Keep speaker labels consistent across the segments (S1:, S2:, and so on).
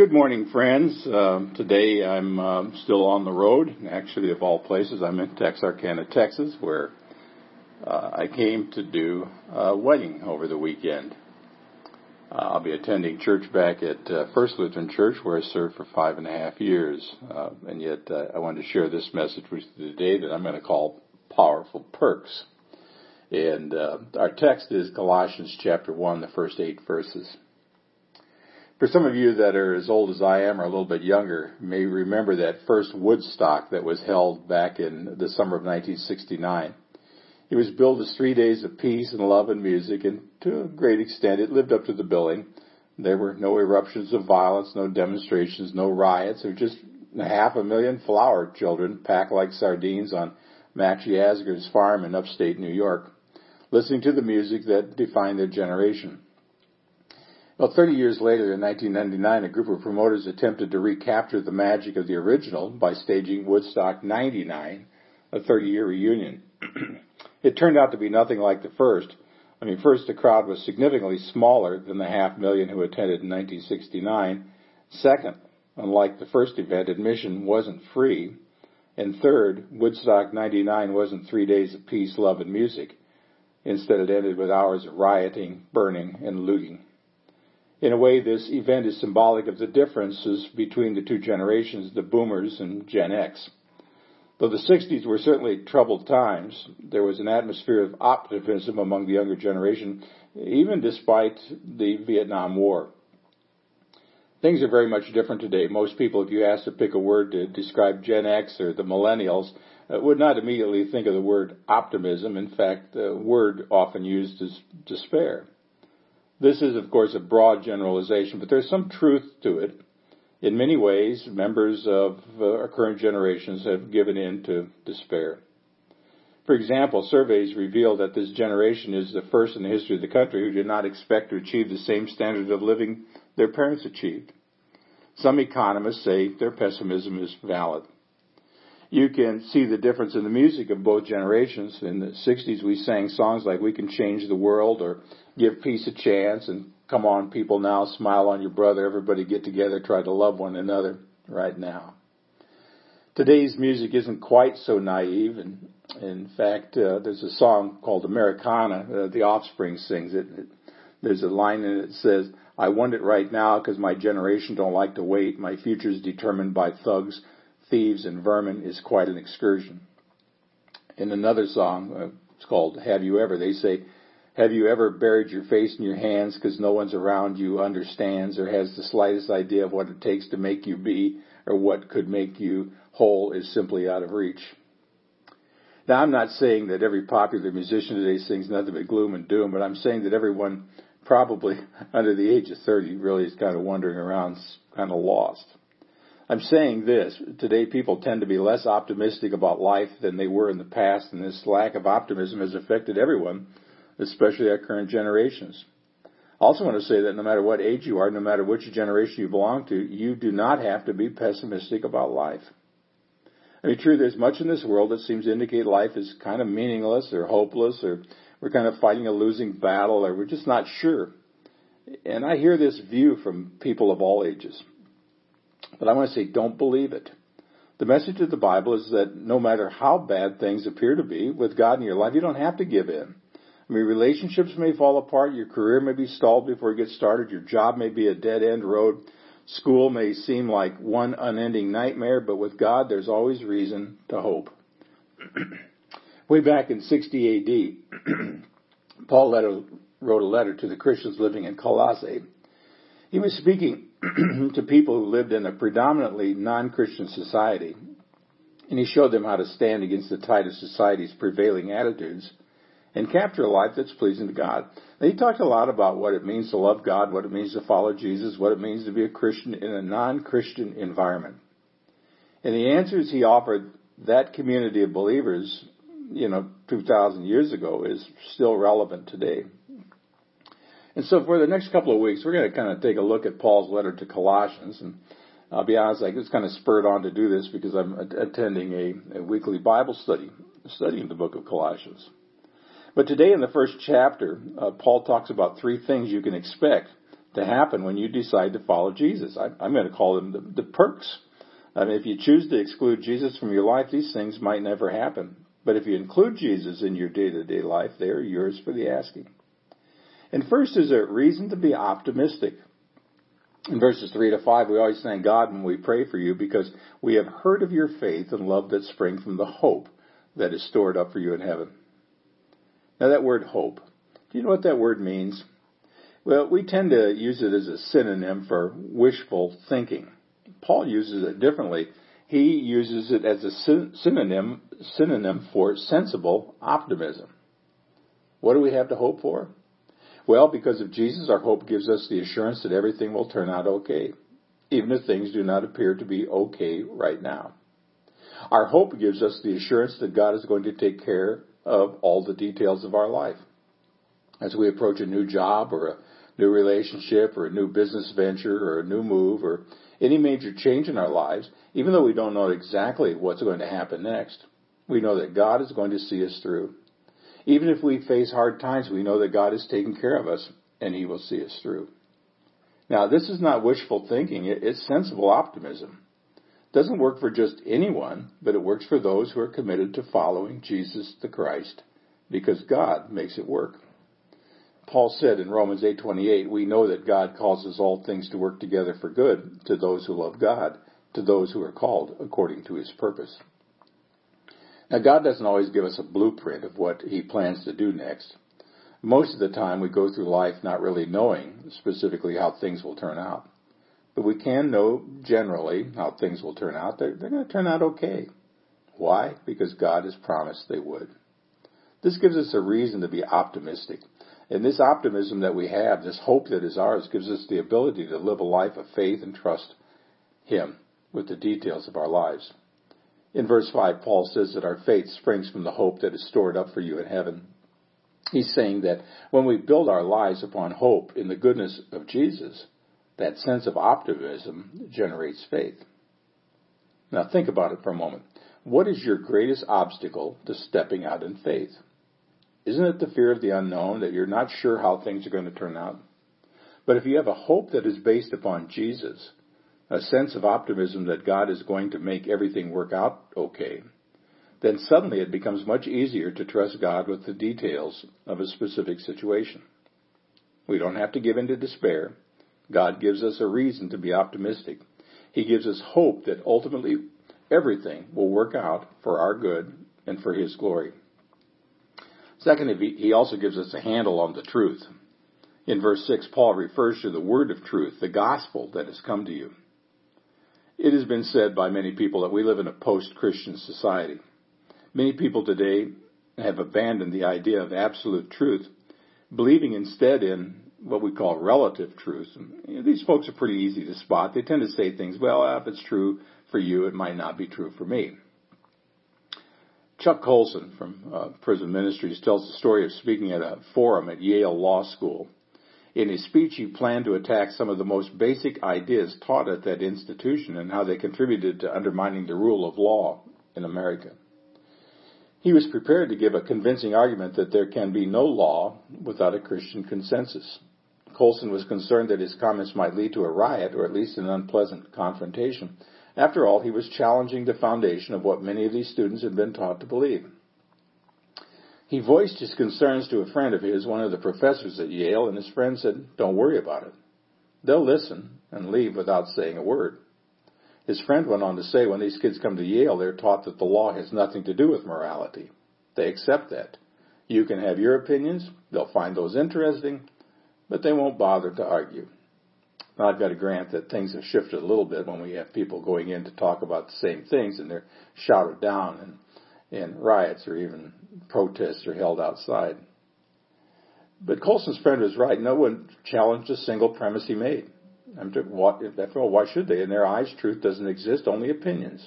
S1: Good morning, friends. Uh, today I'm uh, still on the road. Actually, of all places, I'm in Texarkana, Texas, where uh, I came to do a wedding over the weekend. Uh, I'll be attending church back at uh, First Lutheran Church, where I served for five and a half years. Uh, and yet, I wanted to share this message with you today that I'm going to call Powerful Perks. And our text is Colossians chapter 1, the first eight verses. For some of you that are as old as I am or a little bit younger, may remember that first Woodstock that was held back in the summer of 1969. It was billed as three days of peace and love and music, and to a great extent it lived up to the billing. There were no eruptions of violence, no demonstrations, no riots. Were just half a million flower children packed like sardines on Max Yasgur's farm in upstate New York, listening to the music that defined their generation. Well, 30 years later, in 1999, a group of promoters attempted to recapture the magic of the original by staging Woodstock 99, a 30-year reunion. it turned out to be nothing like the first. I mean, first, the crowd was significantly smaller than the half million who attended in 1969. Second, unlike the first event, admission wasn't free. And third, Woodstock 99 wasn't three days of peace, love, and music. Instead, it ended with hours of rioting, burning, and looting. In a way, this event is symbolic of the differences between the two generations, the boomers and Gen X. Though the 60s were certainly troubled times, there was an atmosphere of optimism among the younger generation, even despite the Vietnam War. Things are very much different today. Most people, if you ask to pick a word to describe Gen X or the millennials, uh, would not immediately think of the word optimism. In fact, the word often used is despair. This is, of course, a broad generalization, but there's some truth to it. In many ways, members of uh, our current generations have given in to despair. For example, surveys reveal that this generation is the first in the history of the country who did not expect to achieve the same standard of living their parents achieved. Some economists say their pessimism is valid. You can see the difference in the music of both generations. In the 60s, we sang songs like We Can Change the World or give peace a chance and come on people now, smile on your brother, everybody get together, try to love one another right now. Today's music isn't quite so naive, and in fact, uh, there's a song called Americana. Uh, the Offspring sings it. There's a line in it that says, "I want it right now because my generation don't like to wait. My future's determined by thugs, thieves, and vermin is quite an excursion." In another song, uh, it's called "Have You Ever?" They say, have you ever buried your face in your hands because no one's around you understands or has the slightest idea of what it takes to make you be or what could make you whole is simply out of reach? Now, I'm not saying that every popular musician today sings nothing but gloom and doom, but I'm saying that everyone probably under the age of 30 really is kind of wandering around, kind of lost. I'm saying this. Today people tend to be less optimistic about life than they were in the past, and this lack of optimism has affected everyone especially our current generations. I also want to say that no matter what age you are, no matter which generation you belong to, you do not have to be pessimistic about life. I mean, true, there's much in this world that seems to indicate life is kind of meaningless or hopeless or we're kind of fighting a losing battle or we're just not sure. And I hear this view from people of all ages. But I want to say, don't believe it. The message of the Bible is that no matter how bad things appear to be with God in your life, you don't have to give in. I mean, relationships may fall apart, your career may be stalled before you get started, your job may be a dead end road, school may seem like one unending nightmare, but with God, there's always reason to hope. Way back in 60 AD, Paul letter, wrote a letter to the Christians living in Colossae. He was speaking to people who lived in a predominantly non-Christian society, and he showed them how to stand against the tide of society's prevailing attitudes and capture a life that's pleasing to God. Now, he talked a lot about what it means to love God, what it means to follow Jesus, what it means to be a Christian in a non-Christian environment. And the answers he offered that community of believers, you know, 2,000 years ago is still relevant today. And so for the next couple of weeks, we're going to kind of take a look at Paul's letter to Colossians. And I'll be honest, I was kind of spurred on to do this because I'm attending a, a weekly Bible study, studying the book of Colossians. But today in the first chapter, uh, Paul talks about three things you can expect to happen when you decide to follow Jesus. I, am going to call them the, the perks. I mean, if you choose to exclude Jesus from your life, these things might never happen. But if you include Jesus in your day-to-day life, they are yours for the asking. And first is a reason to be optimistic. In verses 3 to 5, we always thank God when we pray for you because we have heard of your faith and love that spring from the hope that is stored up for you in heaven. Now that word hope, do you know what that word means? Well, we tend to use it as a synonym for wishful thinking. Paul uses it differently. He uses it as a synonym, synonym for sensible optimism. What do we have to hope for? Well, because of Jesus, our hope gives us the assurance that everything will turn out okay, even if things do not appear to be okay right now. Our hope gives us the assurance that God is going to take care of all the details of our life. As we approach a new job or a new relationship or a new business venture or a new move or any major change in our lives, even though we don't know exactly what's going to happen next, we know that God is going to see us through. Even if we face hard times, we know that God is taking care of us and He will see us through. Now, this is not wishful thinking, it's sensible optimism. It doesn't work for just anyone, but it works for those who are committed to following Jesus the Christ because God makes it work. Paul said in Romans 8:28, "We know that God causes all things to work together for good to those who love God, to those who are called according to his purpose." Now, God doesn't always give us a blueprint of what He plans to do next. Most of the time, we go through life not really knowing specifically how things will turn out. But we can know generally how things will turn out. They're, they're going to turn out okay. Why? Because God has promised they would. This gives us a reason to be optimistic. And this optimism that we have, this hope that is ours, gives us the ability to live a life of faith and trust Him with the details of our lives. In verse 5, Paul says that our faith springs from the hope that is stored up for you in heaven. He's saying that when we build our lives upon hope in the goodness of Jesus, that sense of optimism generates faith. Now think about it for a moment. What is your greatest obstacle to stepping out in faith? Isn't it the fear of the unknown that you're not sure how things are going to turn out? But if you have a hope that is based upon Jesus, a sense of optimism that God is going to make everything work out okay, then suddenly it becomes much easier to trust God with the details of a specific situation. We don't have to give in to despair. God gives us a reason to be optimistic. He gives us hope that ultimately everything will work out for our good and for His glory. Second, he also gives us a handle on the truth. In verse 6, Paul refers to the word of truth, the gospel that has come to you. It has been said by many people that we live in a post-Christian society. Many people today have abandoned the idea of absolute truth, believing instead in what we call relative truth. You know, these folks are pretty easy to spot. They tend to say things, well, if it's true for you, it might not be true for me. Chuck Colson from uh, Prison Ministries tells the story of speaking at a forum at Yale Law School. In his speech, he planned to attack some of the most basic ideas taught at that institution and how they contributed to undermining the rule of law in America. He was prepared to give a convincing argument that there can be no law without a Christian consensus. Colson was concerned that his comments might lead to a riot or at least an unpleasant confrontation. After all, he was challenging the foundation of what many of these students had been taught to believe. He voiced his concerns to a friend of his, one of the professors at Yale, and his friend said, Don't worry about it. They'll listen and leave without saying a word. His friend went on to say, when these kids come to Yale, they're taught that the law has nothing to do with morality. They accept that. You can have your opinions, they'll find those interesting, but they won't bother to argue. Now, I've got to grant that things have shifted a little bit when we have people going in to talk about the same things and they're shouted down and and riots or even protests are held outside. But Colson's friend was right. No one challenged a single premise he made. After all, why should they? In their eyes, truth doesn't exist, only opinions.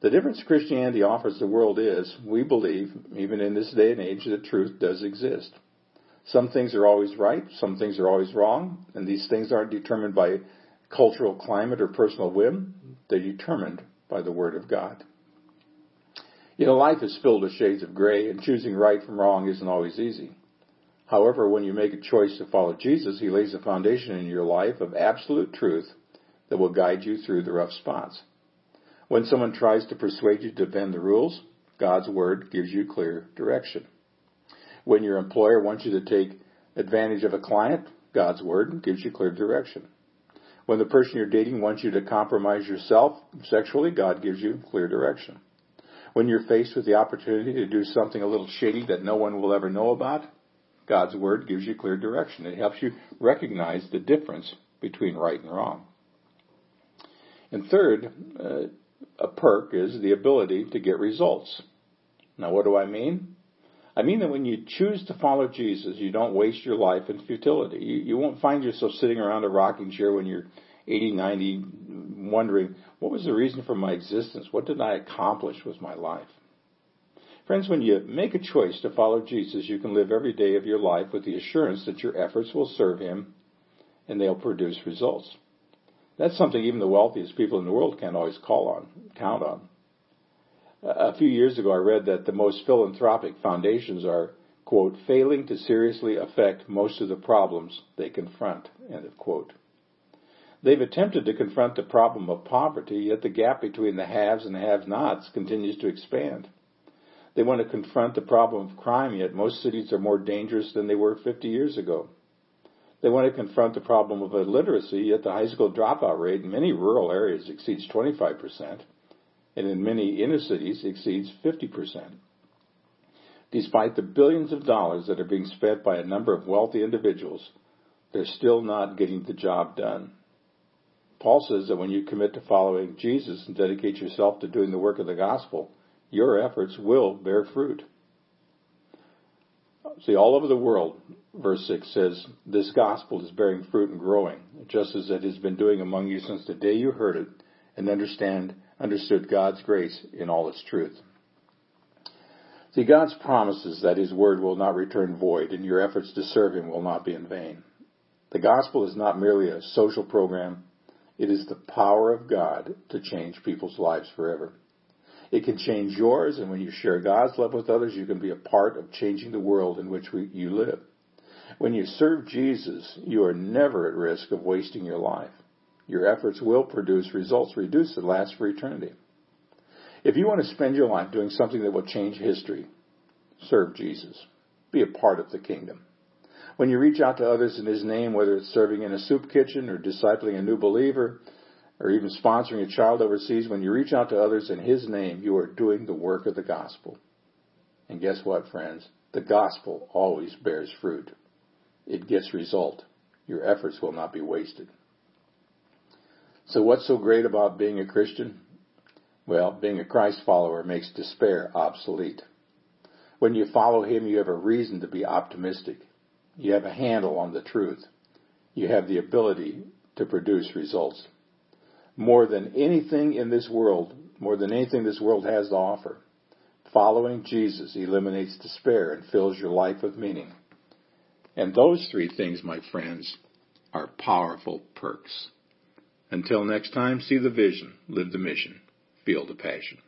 S1: The difference Christianity offers the world is, we believe, even in this day and age, that truth does exist. Some things are always right, some things are always wrong, and these things aren't determined by cultural climate or personal whim. They're determined by the Word of God. You know, life is filled with shades of gray, and choosing right from wrong isn't always easy. However, when you make a choice to follow Jesus, He lays a foundation in your life of absolute truth that will guide you through the rough spots. When someone tries to persuade you to bend the rules, God's Word gives you clear direction. When your employer wants you to take advantage of a client, God's Word gives you clear direction. When the person you're dating wants you to compromise yourself sexually, God gives you clear direction. When you're faced with the opportunity to do something a little shady that no one will ever know about, God's Word gives you clear direction. It helps you recognize the difference between right and wrong. And third, uh, a perk is the ability to get results. Now, what do I mean? I mean that when you choose to follow Jesus, you don't waste your life in futility. You, you won't find yourself sitting around a rocking chair when you're 80, 90, wondering, what was the reason for my existence? What did I accomplish with my life? Friends, when you make a choice to follow Jesus, you can live every day of your life with the assurance that your efforts will serve Him and they'll produce results. That's something even the wealthiest people in the world can't always call on, count on. A few years ago, I read that the most philanthropic foundations are, quote, failing to seriously affect most of the problems they confront, end of quote. They've attempted to confront the problem of poverty, yet the gap between the haves and the have-nots continues to expand. They want to confront the problem of crime, yet most cities are more dangerous than they were 50 years ago. They want to confront the problem of illiteracy, yet the high school dropout rate in many rural areas exceeds 25%, and in many inner cities exceeds 50%. Despite the billions of dollars that are being spent by a number of wealthy individuals, they're still not getting the job done. Paul says that when you commit to following Jesus and dedicate yourself to doing the work of the gospel, your efforts will bear fruit. See, all over the world, verse 6 says, This gospel is bearing fruit and growing, just as it has been doing among you since the day you heard it and understand, understood God's grace in all its truth. See, God's promises that His word will not return void and your efforts to serve Him will not be in vain. The gospel is not merely a social program, it is the power of God to change people's lives forever. It can change yours, and when you share God's love with others, you can be a part of changing the world in which we, you live. When you serve Jesus, you are never at risk of wasting your life. Your efforts will produce results reduced that last for eternity. If you want to spend your life doing something that will change history, serve Jesus. Be a part of the kingdom. When you reach out to others in His name, whether it's serving in a soup kitchen or discipling a new believer, or even sponsoring a child overseas, when you reach out to others in His name, you are doing the work of the gospel. And guess what, friends? The gospel always bears fruit. It gets result. Your efforts will not be wasted. So what's so great about being a Christian? Well, being a Christ follower makes despair obsolete. When you follow Him, you have a reason to be optimistic. You have a handle on the truth. You have the ability to produce results more than anything in this world, more than anything this world has to offer. Following Jesus eliminates despair and fills your life with meaning. And those three things, my friends, are powerful perks. Until next time, see the vision, live the mission, feel the passion.